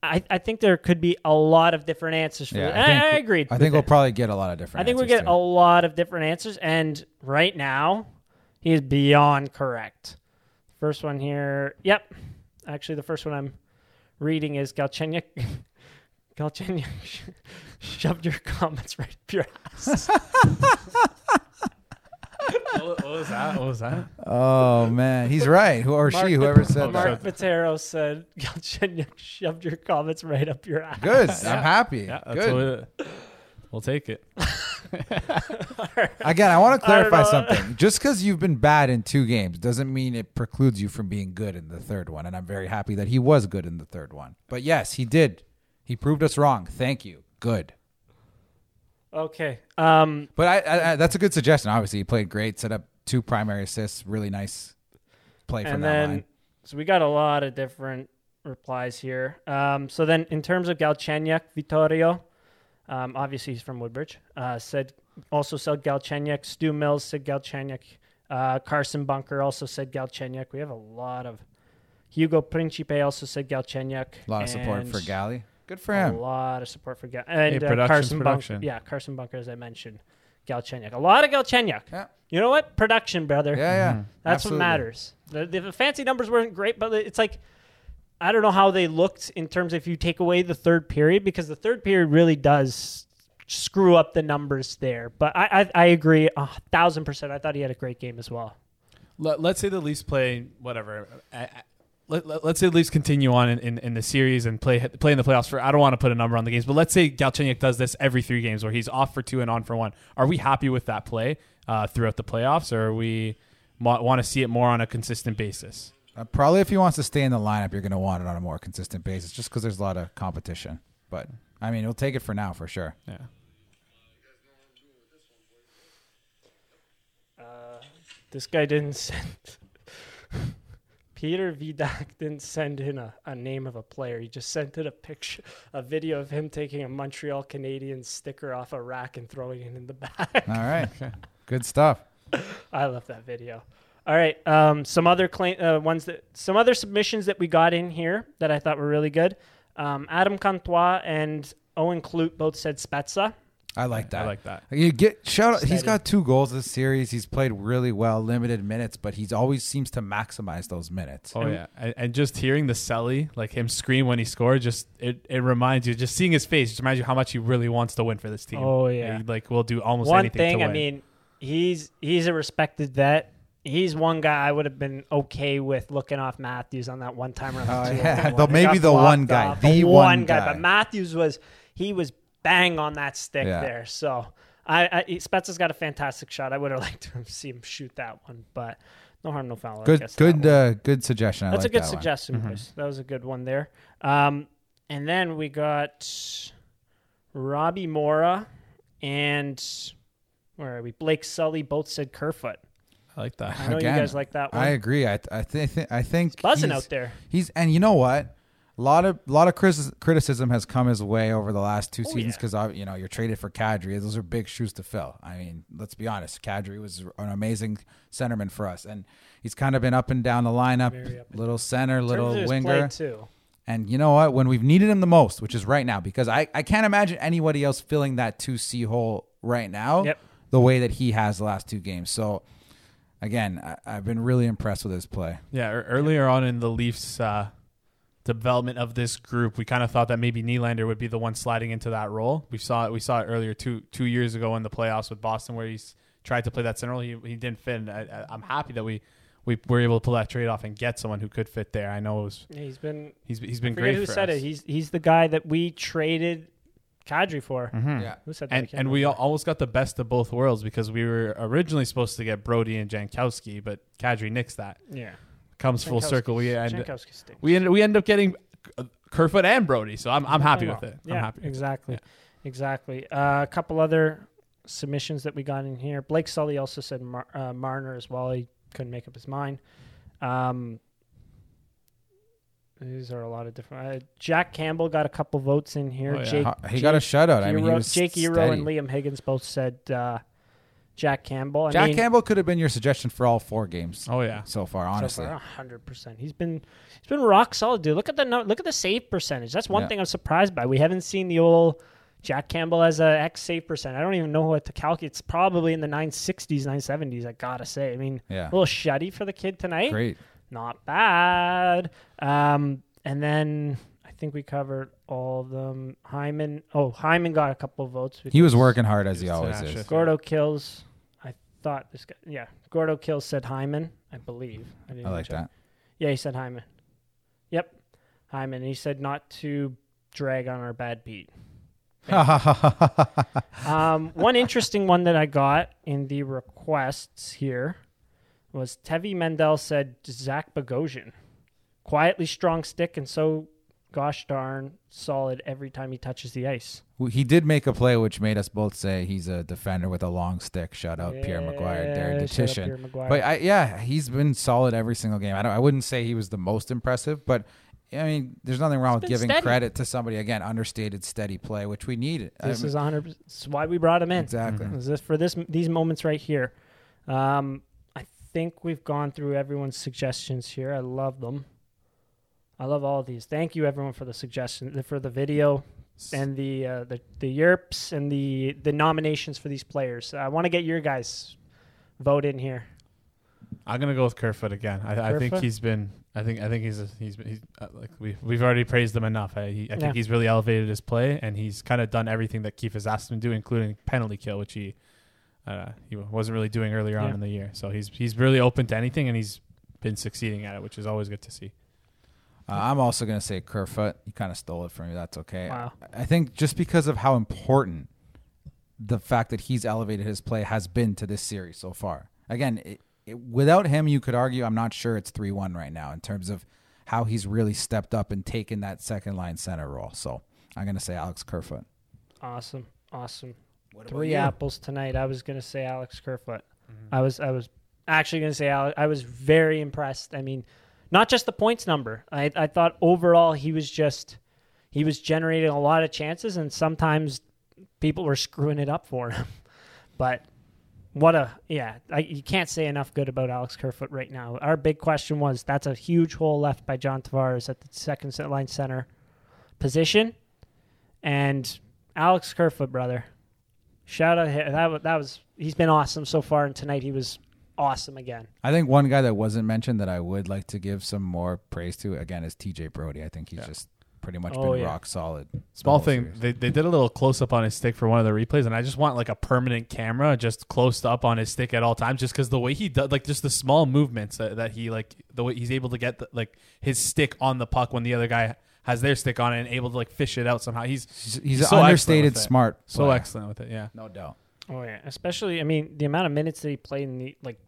I, I think there could be a lot of different answers for Yeah. I think- I, I agreed. I think we'll it. probably get a lot of different I think we get too. a lot of different answers, and right now he is beyond correct. First one here, yep. Actually, the first one I'm reading is Galchenyuk. Galchenyuk shoved your comments right up your ass. what, what was that? What was that? Oh man, he's right. Who or Mark she, whoever Vit- said Mark that. Vitero said Galchenyuk shoved your comments right up your ass. Good. I'm happy. Yeah, that's Good. what it, we'll take it. Again, I want to clarify something. Just because you've been bad in two games doesn't mean it precludes you from being good in the third one. And I'm very happy that he was good in the third one. But yes, he did. He proved us wrong. Thank you. Good. Okay. Um, But I, I, I that's a good suggestion. Obviously, he played great. Set up two primary assists. Really nice play from and that then line. so we got a lot of different replies here. Um, so then in terms of Galchenyuk, Vittorio, um, obviously he's from Woodbridge, uh, said also said Galchenyuk. Stu Mills said Galchenyuk. Uh, Carson Bunker also said Galchenyuk. We have a lot of Hugo Principe also said Galchenyuk. A lot of support for Galley. Good for A him. lot of support for Gal and uh, Carson production. Bunker. Yeah, Carson Bunker, as I mentioned. Galchenyuk. A lot of Galchenyuk. Yeah. You know what? Production, brother. Yeah, yeah. Mhm. That's Absolutely. what matters. The, the fancy numbers weren't great, but it's like I don't know how they looked in terms of if you take away the third period because the third period really does screw up the numbers there. But I I, I agree a thousand percent. I thought he had a great game as well. Let, let's say the Leafs play whatever. Uh, uh, Let, let, us say the Leafs continue on in, in, in the series and play play in the playoffs for. I don't want to put a number on the games, but let's say Galchenyuk does this every three games, where he's off for two and on for one. Are we happy with that play uh, throughout the playoffs, or are we mo- want to see it more on a consistent basis? Uh, probably if he wants to stay in the lineup, you're going to want it on a more consistent basis just because there's a lot of competition. But, I mean, he'll take it for now for sure. Yeah. This guy didn't send. Peter Vidak didn't send in a, a name of a player. He just sent in a picture, a video of him taking a Montreal Canadiens sticker off a rack and throwing it in the bag. All right. Good stuff. I love that video. All right, um, some other claim, uh, ones that some other submissions that we got in here that I thought were really good. Um, Adam Cantois and Owen Clute both said Spezza. I like that. I like that. You get shout out. He's Steady. got two goals this series. He's played really well, limited minutes, but he's always seems to maximize those minutes. Oh yeah, and, and just hearing the Selly, like him scream when he scored, just it, it reminds you. Just seeing his face, just reminds you how much he really wants to win for this team. Oh, yeah. he, like will do almost One anything. thing, to I mean, he's he's a respected vet. He's one guy I would have been okay with looking off Matthews on that one time around. Oh, yeah. on The- maybe the one guy. off. The one one guy. guy. But Matthews was he was bang on that stick Yeah. there. So I, I Spezza's got a fantastic shot. I would have liked to see him shoot that one, but no harm, no foul. I Good, guess good, uh, good suggestion. I That's like a good that one. suggestion, Chris. That was a good one there. Um, and then we got Robbie Mora and where are we? Blake Sully both said Kerfoot. I like that. I know Again, you guys like that one. I agree. I, I think, I think buzzing he's- out there. He's and you know what? A lot of lot of criticism has come his way over the last two Oh, seasons yeah. because you know you're traded for Kadri. Those are big shoes to fill. I mean, let's be honest. Kadri was an amazing centerman for us, and he's kind of been up and down the lineup. Up Little center, little winger. too. And you know what? When we've needed him the most, which is right now, because I, I can't imagine anybody else filling that 2C hole right now Yep. the way that he has the last two games. So, again, I, I've been really impressed with his play. Yeah, earlier on in the Leafs' uh, development of this group, we kind of thought that maybe Nylander would be the one sliding into that role. We saw it. We saw it earlier two two years ago in the playoffs with Boston, where he's tried to play that center role. He, he didn't fit. And I, I, I'm happy that we we were able to pull that trade off and get someone who could fit there. I know it was Yeah, he's been. he's he's been I great who for said us. it. He's he's the guy that we traded Kadri for. Mhm. Yeah. Who said that? And and we remember. almost got the best of both worlds because we were originally supposed to get Brodie and Jankowski, but Kadri nixed that. yeah. Comes full circle. We end Jankowski we ended we end up getting uh, Kerfoot and Brodie, so I'm I'm happy with it. Yeah, I'm happy. exactly, Yeah. exactly. Uh, a couple other submissions that we got in here. Blake Sully also said Mar- uh, Marner as well. He couldn't make up his mind. Um, these are a lot of different. Uh, Jack Campbell got a couple votes in here. Oh, yeah. Jake, he Jake got a shutout. I mean, he Eero- was Jake Eero steady. and Liam Higgins both said uh, Jack Campbell. I Jack mean, Campbell could have been your suggestion for all four games Oh yeah. so far. Honestly, hundred percent. He's been he's been rock solid, dude. Look at the look at the save percentage. That's one Yeah. thing I'm surprised by. We haven't seen the old Jack Campbell as a X save percent. I don't even know what to calculate. It's probably in the 960s, 970s. I gotta say. I mean, yeah, a little shutty for the kid tonight. great. Not bad. Um, and then I think we covered all of them. Hyman. Oh, Hyman got a couple of votes. He was working hard as he Just always is. Gordo kills. Thought this guy. Yeah, Gordo kills said Hyman. I believe. I, didn't I like check. that. Yeah, he said Hyman. Yep, Hyman. He said not to drag on our bad beat. um, one interesting one that I got in the requests here was Tevi Mendel said Zach Bogosian, quietly strong stick and so gosh darn solid every time he touches the ice. He did make a play which made us both say he's a defender with a long stick. Shout out Pierre McGuire there, Petition. But I, yeah, he's been solid every single game. I don't. I wouldn't say he was the most impressive, but I mean, there's nothing wrong with giving steady. credit to somebody again, understated, steady play, which we need. This I is 100. This why we brought him in. Exactly. Mm-hmm. Is this for this these moments right here? Um, I think we've gone through everyone's suggestions here. I love them. I love all of these. Thank you everyone for the suggestion for the video and the uh, the the yerps and the the nominations for these players. I want to get your guys vote in here. I'm gonna go with Kerfoot again. I, I think he's been. I think I think he's a, he's he's uh, like we we've already praised him enough. I, he, I think yeah. he's really elevated his play and he's kind of done everything that Keith has asked him to do, including penalty kill, which he uh, he wasn't really doing earlier on in the year. So he's he's really open to anything and he's been succeeding at it, which is always good to see. Uh, I'm also going to say Kerfoot. You kind of stole it from me. That's okay. Wow. I, I think just because of how important the fact that he's elevated his play has been to this series so far. Again, it, it, without him, you could argue I'm not sure it's 3 1 right now in terms of how he's really stepped up and taken that second line center role. So I'm going to say Alex Kerfoot. Awesome. Awesome. Three apples tonight. I was going to say Alex Kerfoot. Mm-hmm. I was I was actually going to say Alex. I was very impressed. I mean, not just the points number. I, I thought overall he was just he was generating a lot of chances, and sometimes people were screwing it up for him. but what a yeah, I, you can't say enough good about Alex Kerfoot right now. Our big question was that's a huge hole left by John Tavares at the second line center position, and Alex Kerfoot, brother, shout out that that was he's been awesome so far, and tonight he was awesome again. I think one guy that wasn't mentioned that I would like to give some more praise to again is TJ Brodie. I think he's yeah. just pretty much oh, been yeah. rock solid. Small thing, they, they did a little close up on his stick for one of the replays, and I just want like a permanent camera just close up on his stick at all times, just because the way he does, like just the small movements that, that he like the way he's able to get the, like his stick on the puck when the other guy has their stick on it and able to like fish it out somehow. He's he's, he's so understated smart, so excellent with it. Yeah, no doubt. Oh yeah, especially I mean the amount of minutes that he played in the like the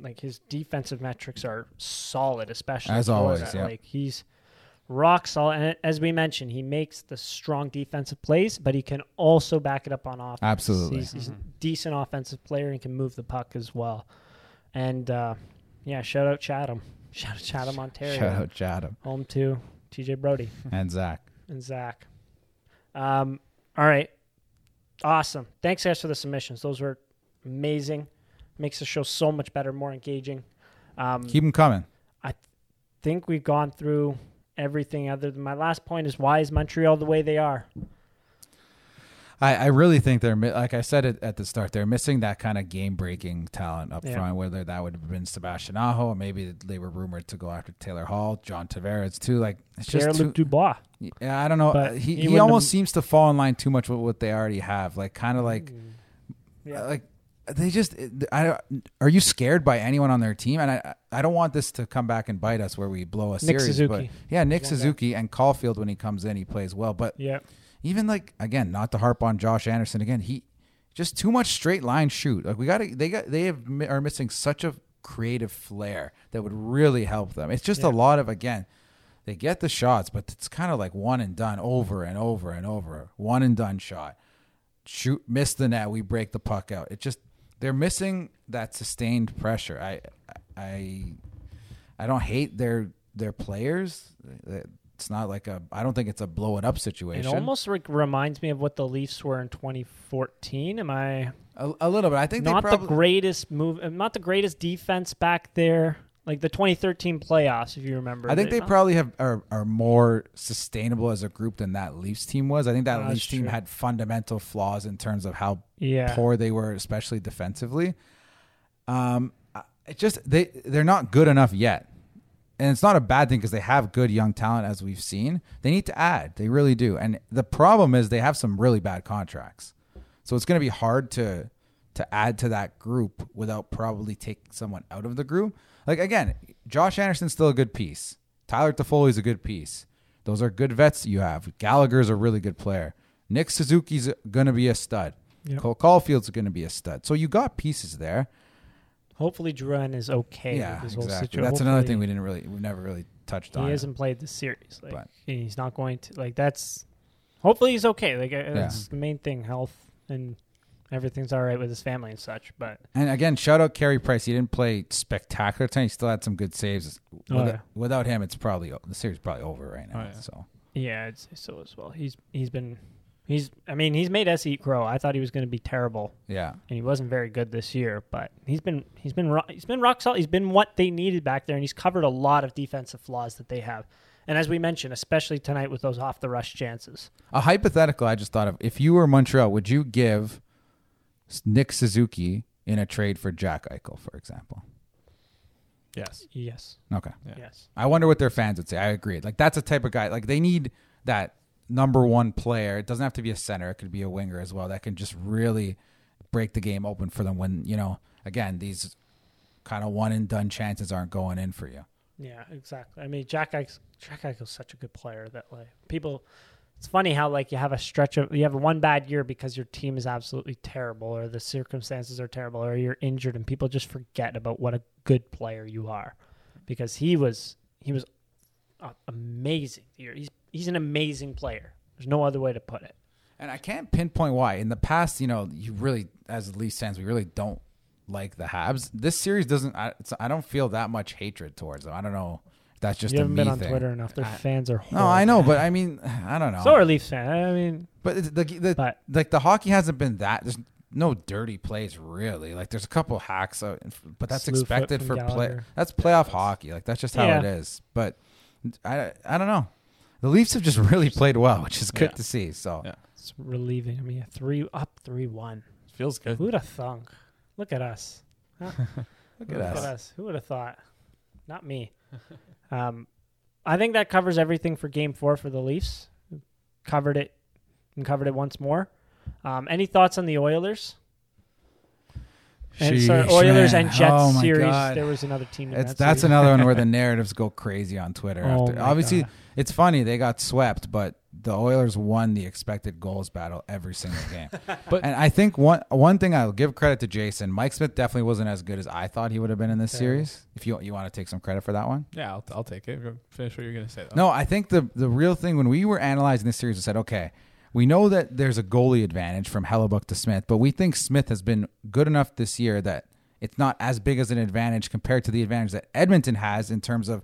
like his defensive metrics are solid, especially as always. Yeah. Like he's rock solid, and as we mentioned, he makes the strong defensive plays, but he can also back it up on offense. Absolutely, he's, he's mm-hmm. a decent offensive player and can move the puck as well. And uh, yeah, shout out Chatham, shout out Chatham, Ontario. Shout out Chatham, home to TJ Brodie and Zach and Zach. Um, all right, awesome. Thanks guys for the submissions; those were amazing makes the show so much better, more engaging. Um, Keep them coming. I th- think we've gone through everything other than my last point is why is Montreal the way they are? I, I really think they're like I said at, at the start they're missing that kind of game breaking talent up yeah. front. Whether that would have been Sebastian Aho, or maybe they were rumored to go after Taylor Hall, John Tavares too. Like it's just Pierre-Luc Dubois. Yeah, I don't know. Uh, he he, he almost have... seems to fall in line too much with what they already have. Like kind of like, yeah. like they just I are you scared by anyone on their team? And I I don't want this to come back and bite us where we blow a Nick series. Suzuki. But yeah, Nick Suzuki and Caufield when he comes in, he plays well. But yeah, even like again, not to harp on Josh Anderson again, he just too much straight line shoot. Like we got to they got they have are missing such a creative flair that would really help them. It's just yeah. a lot of again. They get the shots, but it's kind of like one and done over and over and over. One and done shot. Shoot, miss the net, we break the puck out. It just they're missing that sustained pressure. I I I don't hate their their players. It's not like a. I don't think it's a blow it up situation. It almost like reminds me of what the Leafs were in 2014. Am I a, a little bit? I think not probably, the greatest move, not the greatest defense back there like the 2013 playoffs, if you remember. I think they, probably have are, are more sustainable as a group than that Leafs team was. I think that oh, Leafs team had fundamental flaws in terms of how yeah. poor they were, especially defensively. Um, it just they they're not good enough yet, and it's not a bad thing because they have good young talent as we've seen. They need to add, they really do. And the problem is they have some really bad contracts, so it's going to be hard to to add to that group without probably taking someone out of the group. Like again, Josh Anderson's still a good piece. Tyler Toffoli's a good piece. Those are good vets you have. Gallagher's a really good player. Nick Suzuki's going to be a stud. Yep. Cole Caufield's going to be a stud. So you got pieces there. Hopefully, Drouin is okay yeah, with this whole exactly. situation. That's another thing we didn't really, we never really touched on. He hasn't played the series. Like But- he's not going to. Like that's. Hopefully he's okay. Like uh, that's the main thing. Health and everything's all right with his family and such. But And again, shout out Carey Price. He didn't play spectacular tonight. He still had some good saves. Oh, Without, yeah. without him, it's probably the series is probably over right now. Oh, yeah. So yeah, I'd say so as well. He's he's been. He's. I mean, he's made us eat crow. I thought he was going to be terrible, yeah, and he wasn't very good this year. But he's been. He's been. ro- He's been rock solid. He's been what they needed back there, and he's covered a lot of defensive flaws that they have. And as we mentioned, especially tonight with those off the rush chances. a hypothetical I just thought of. If you were Montreal, would you give Nick Suzuki in a trade for Jack Eichel, for example? Yes. Yes. Okay. Yeah. Yes. I wonder what their fans would say. I agree. Like that's a type of guy. Like they need that number one player. It doesn't have to be a center. It could be a winger as well. That can just really break the game open for them when you know. Again, these kind of one and done chances aren't going in for you. Yeah, exactly. I mean, Jack Eichel, Jack Eichel's such a good player that like people. It's funny how like you have a stretch of you have one bad year because your team is absolutely terrible or the circumstances are terrible or you're injured and people just forget about what a good player you are because he was he was amazing. He's he's an amazing player. There's no other way to put it. And I can't pinpoint why. In the past, you know, you really, as Leafs fans, we really don't like the Habs. This series doesn't. I, I don't feel that much hatred towards them. I don't know that's just you haven't me been on thing. Twitter enough. Their I- fans are No, I know, but I mean, I don't know. so are Leafs fans. I mean, But the the, But- like the hockey hasn't been that. There's no dirty plays really. Like there's a couple hacks, uh, but that's Slew expected from for play. Gallagher. That's playoff hockey. Like that's just how Yeah. it is. But I I don't know. The Leafs have just really played well, which is good Yeah. to see. So Yeah. it's relieving. I mean, three up, three one. Feels good. Who'd have thunk? Look at us. look Look at at us. us. Who would have thought? Not me. um, I think that covers everything for Game Four for the Leafs. Covered it and covered it once more. Um, any thoughts on the Oilers? And sorry, Oilers man. and Jets Oh series. God. There was another team. That that's series. another one where the narratives go crazy on Twitter. Oh after. Obviously, God. it's funny they got swept, but the Oilers won the expected goals battle every single game. But- and I think one one thing I'll give credit to Jason. Mike Smith definitely wasn't as good as I thought he would have been in this series. If you you want to take some credit for that one. Yeah, I'll, I'll take it. Finish what you're gonna say. Though. No, I think the the real thing when we were analyzing this series, we said, okay, we know that there's a goalie advantage from Hellebuyck to Smith, but we think Smith has been good enough this year that it's not as big as an advantage compared to the advantage that Edmonton has in terms of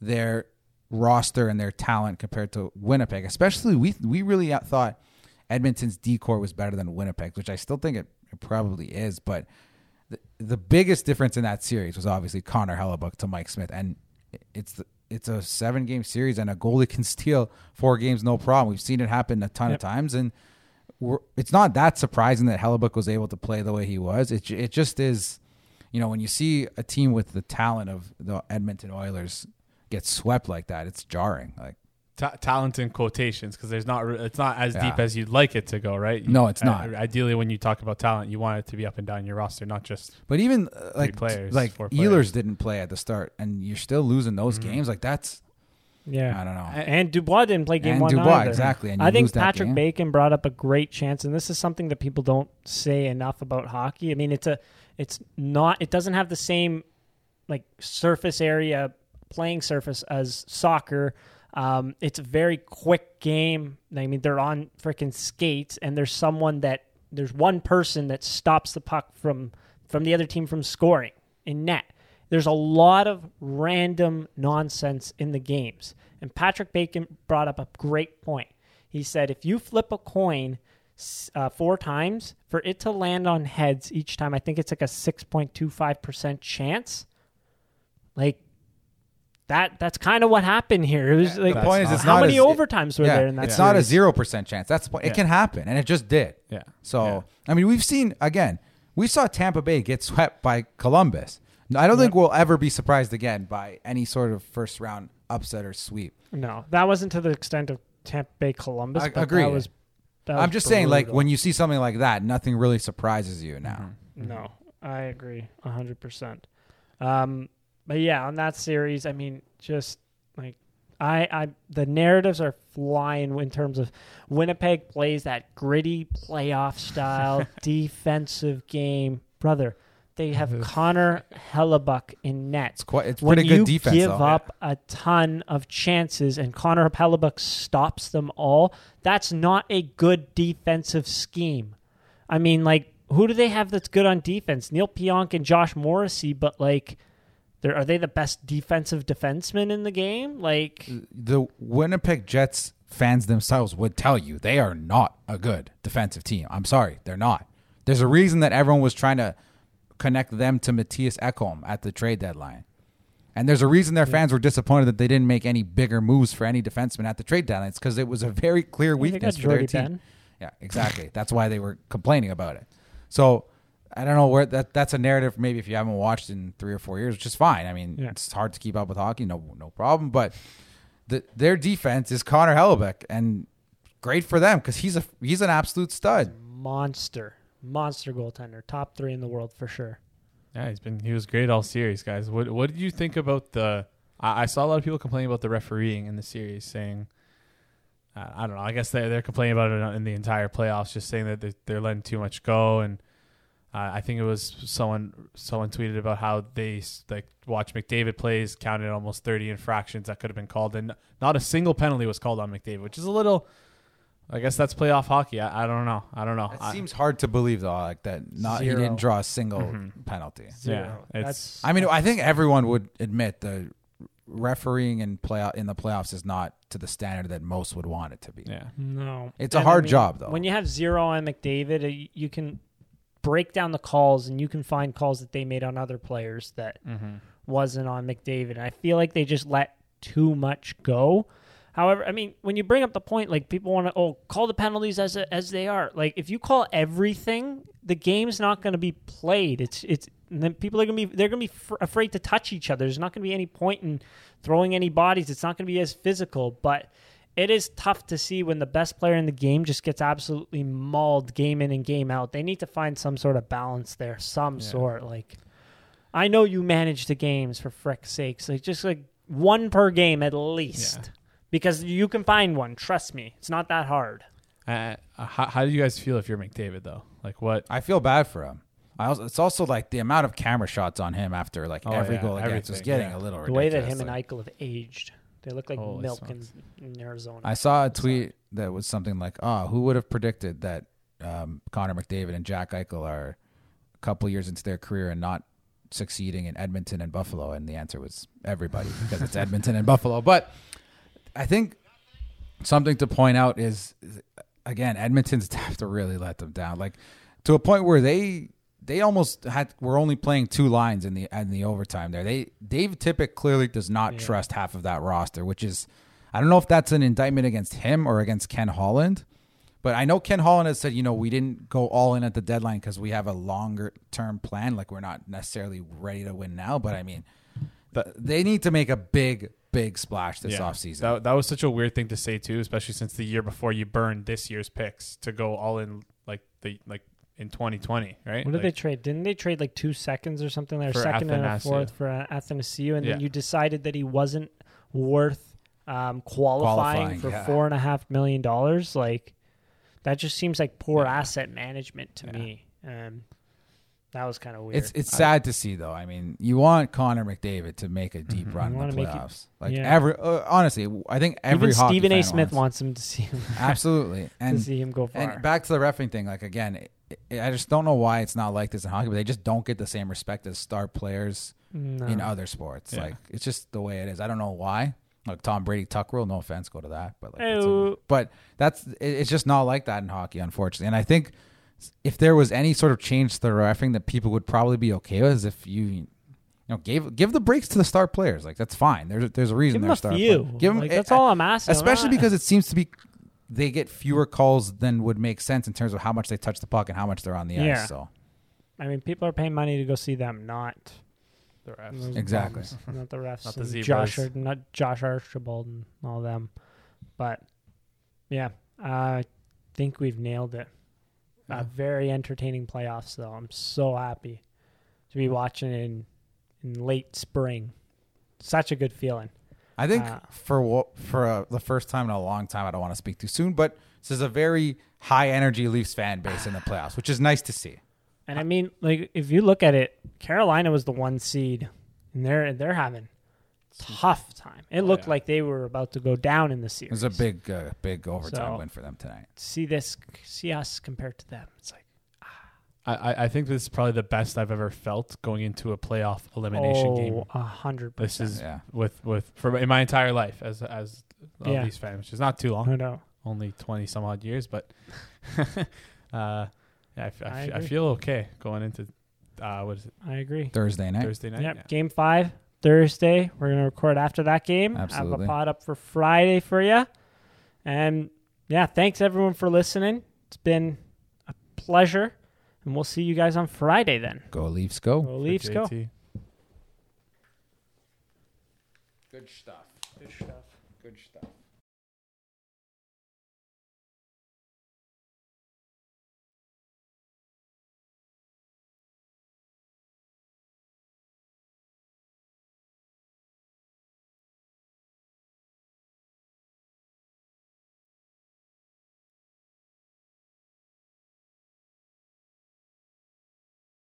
their roster and their talent compared to Winnipeg. Especially, we we really thought Edmonton's decor was better than Winnipeg, which I still think it, it probably is, but. The, the biggest difference in that series was obviously Connor Hellebuyck to Mike Smith, and it's the, it's a seven game series, and a goalie can steal four games no problem. We've seen it happen a ton Yep. of times, and we're, it's not that surprising that Hellebuyck was able to play the way he was. It it just is, you know, when you see a team with the talent of the Edmonton Oilers get swept like that, it's jarring. Like Ta- talent in quotations because there's not it's not as Yeah. deep as you'd like it to go, right? No, it's I- not. ideally, when you talk about talent, you want it to be up and down your roster, not just But even uh, like players, like four Ehlers players. didn't play at the start, and you're still losing those Mhm. games. Like that's Yeah. I don't know. And Dubois didn't play game and one Dubois either. exactly. And you I think lose that Patrick game. Bacon brought up a great chance, and this is something that people don't say enough about hockey. I mean, it's a, it's not, it doesn't have the same like surface area playing surface as soccer. Um, it's a very quick game. I mean, they're on freaking skates, and there's someone that there's one person that stops the puck from from the other team from scoring in net. There's a lot of random nonsense in the games. And Patrick Bacon brought up a great point. He said if you flip a coin uh, four times, for it to land on heads each time, I think it's like a 6.25% chance. Like, that that's kind of what happened here. It was like the point is, it's how not many as- overtimes were yeah, there in that it's not a zero percent chance. That's what it Yeah. can happen, and it just did. yeah. So Yeah. I mean, we've seen again. We saw Tampa Bay get swept by Columbus. I don't think we'll ever be surprised again by any sort of first round upset or sweep. No, that wasn't to the extent of Tampa Bay Columbus. I but agree. That was, that I'm was just saying, like when you see something like that, nothing really surprises you now. Mm-hmm. No, I agree hundred percent. Um, But yeah, on that series, I mean, just like I, I the narratives are flying in terms of Winnipeg plays that gritty playoff style defensive game, brother. They have Connor Hellebuyck in net. It's quite. It's when pretty good defense. give though. up a ton of chances and Connor Hellebuyck stops them all, that's not a good defensive scheme. I mean, like, who do they have that's good on defense? Neal Pionk and Josh Morrissey, but like, they're, are they the best defensive defensemen in the game? Like, the Winnipeg Jets fans themselves would tell you they are not a good defensive team. I'm sorry, they're not. There's a reason that everyone was trying to connect them to Mattias Ekholm at the trade deadline. And there's a reason their fans were disappointed that they didn't make any bigger moves for any defenseman at the trade deadline. It's because it was a very clear weakness for their team. Ben. Yeah, exactly. That's why they were complaining about it. So I don't know where that that's a narrative. Maybe if you haven't watched in three or four years, which is fine. I mean, Yeah. it's hard to keep up with hockey, no no problem. But the, their defense is Connor Hellebuyck, and great for them because he's a he's an absolute stud. monster, monster goaltender, top three in the world for sure. Yeah, he's been he was great all series, guys. What what did you think about the? I, I saw a lot of people complaining about the refereeing in the series, saying, uh, I don't know. I guess they they're complaining about it in the entire playoffs, just saying that they're, they're letting too much go. And uh, I think it was someone someone tweeted about how they s- like watch McDavid plays, counted almost thirty infractions that could have been called, and not a single penalty was called on McDavid, which is a little. I guess that's playoff hockey. I, I don't know. I don't know. It I- seems hard to believe though, like that. Not he didn't draw a single Mhm. penalty. Zero. it's- That's, I mean, I think everyone would admit the refereeing in play in the playoffs is not to the standard that most would want it to be. yeah. no. It's a And I hard mean, job though. When you have zero on McDavid, uh, you- you can break down the calls and you can find calls that they made on other players that Mm-hmm. wasn't on McDavid. I feel like they just let too much go. However, I mean, when you bring up the point, like people want to, oh, call the penalties as as they are. Like if you call everything, the game's not going to be played. It's it's and then people are going to be they're going to be fr- afraid to touch each other. There's not going to be any point in throwing any bodies. It's not going to be as physical, but it is tough to see when the best player in the game just gets absolutely mauled game in and game out. They need to find some sort of balance there, some Yeah. sort. Like, I know you manage the games for frick's sakes. Like, just like one per game at least, Yeah. because you can find one. Trust me, it's not that hard. Uh, how, how do you guys feel if you're McDavid though? Like what? I feel bad for him. I also, it's also like the amount of camera shots on him after like Oh, every yeah, goal against was getting yeah. a little The way that him Like, and Eichel have aged, they look like Holy milk in, in Arizona. I saw a tweet that was something like, "Oh, who would have predicted that um, Connor McDavid and Jack Eichel are a couple years into their career and not succeeding in Edmonton and Buffalo?" And the answer was everybody because it's Edmonton and Buffalo. But I think something to point out is again, Edmonton's have to really let them down, like to a point where they they almost had were only playing two lines in the in the overtime there. They Dave Tippett clearly does not Yeah. trust half of that roster, which is I don't know if that's an indictment against him or against Ken Holland. But I know Ken Holland has said, you know, we didn't go all in at the deadline because we have a longer term plan. Like we're not necessarily ready to win now. But I mean, the, they need to make a big, big splash this offseason. That, that was such a weird thing to say too, especially since the year before you burned this year's picks to go all in like the like in 2020, right? What did Like, they trade? Didn't they trade like two seconds or something? Like a For second and a fourth for uh, Athanasiu, and then you decided that he wasn't worth um, qualifying, Qualifying, for yeah. four and a half million dollars. Like that just seems like poor Yeah. asset management to Yeah. me. Um, that was kind of weird. It's it's sad to see though. I mean, you want Connor McDavid to make a deep Mhm. run You in the make it- playoffs. like yeah. every uh, honestly, I think every Even Stephen A. Smith wants. wants him to see him absolutely to and see him go far. and back to the refing thing. Like again, it, it- I just don't know why it's not like this in hockey, but they just don't get the same respect as star players no. in other sports. Yeah. Like it's just the way it is. I don't know why. Like Tom Brady tuck rule. No offense, go to that, but like, it's a- but that's it, it's just not like that in hockey, unfortunately. And I think if there was any sort of change to the refing that people would probably be okay with, is if you. You know, gave give the breaks to the star players. Like that's fine. There's there's a reason Give they're star few. players. Give them Like, that's all I'm asking. Especially not- because it seems to be they get fewer calls than would make sense in terms of how much they touch the puck and how much they're on the Yeah. ice. So I mean, people are paying money to go see them, not the refs. Mm-hmm. Exactly. bums, not the refs, Not the and zebras. Josh, Ar- not Josh Archibald and all them. But yeah, I think we've nailed it. Yeah. A very entertaining playoffs, though. I'm so happy to be watching in in late spring. Such a good feeling. I think Uh, for for uh, the first time in a long time, I don't want to speak too soon, but this is a very high energy Leafs fan base in the playoffs, which is nice to see. And I mean, like if you look at it, Carolina was the one seed, and they're they're having tough time. It looked yeah. like they were about to go down in the series. It was a big, uh, big overtime So- win for them tonight. see this, see us compared to them. It's like I, I I think this is probably the best I've ever felt going into a playoff elimination game. oh, a hundred This is Yeah. with with for in my entire life as as a Yeah. Leafs fan, which is not too long, I know. only twenty some odd years, but uh, yeah, I, f- I I f- I agree. feel okay going into uh, what is it I agree. Thursday night. Thursday night? Yep. Yeah. Game five Thursday. We're gonna record after that game. Absolutely. Have a pod up for Friday for you. And yeah, thanks everyone for listening. It's been a pleasure, and we'll see you guys on Friday then. Go Leafs, go. Go Leafs, go. JT. Good stuff. Good stuff. Good stuff.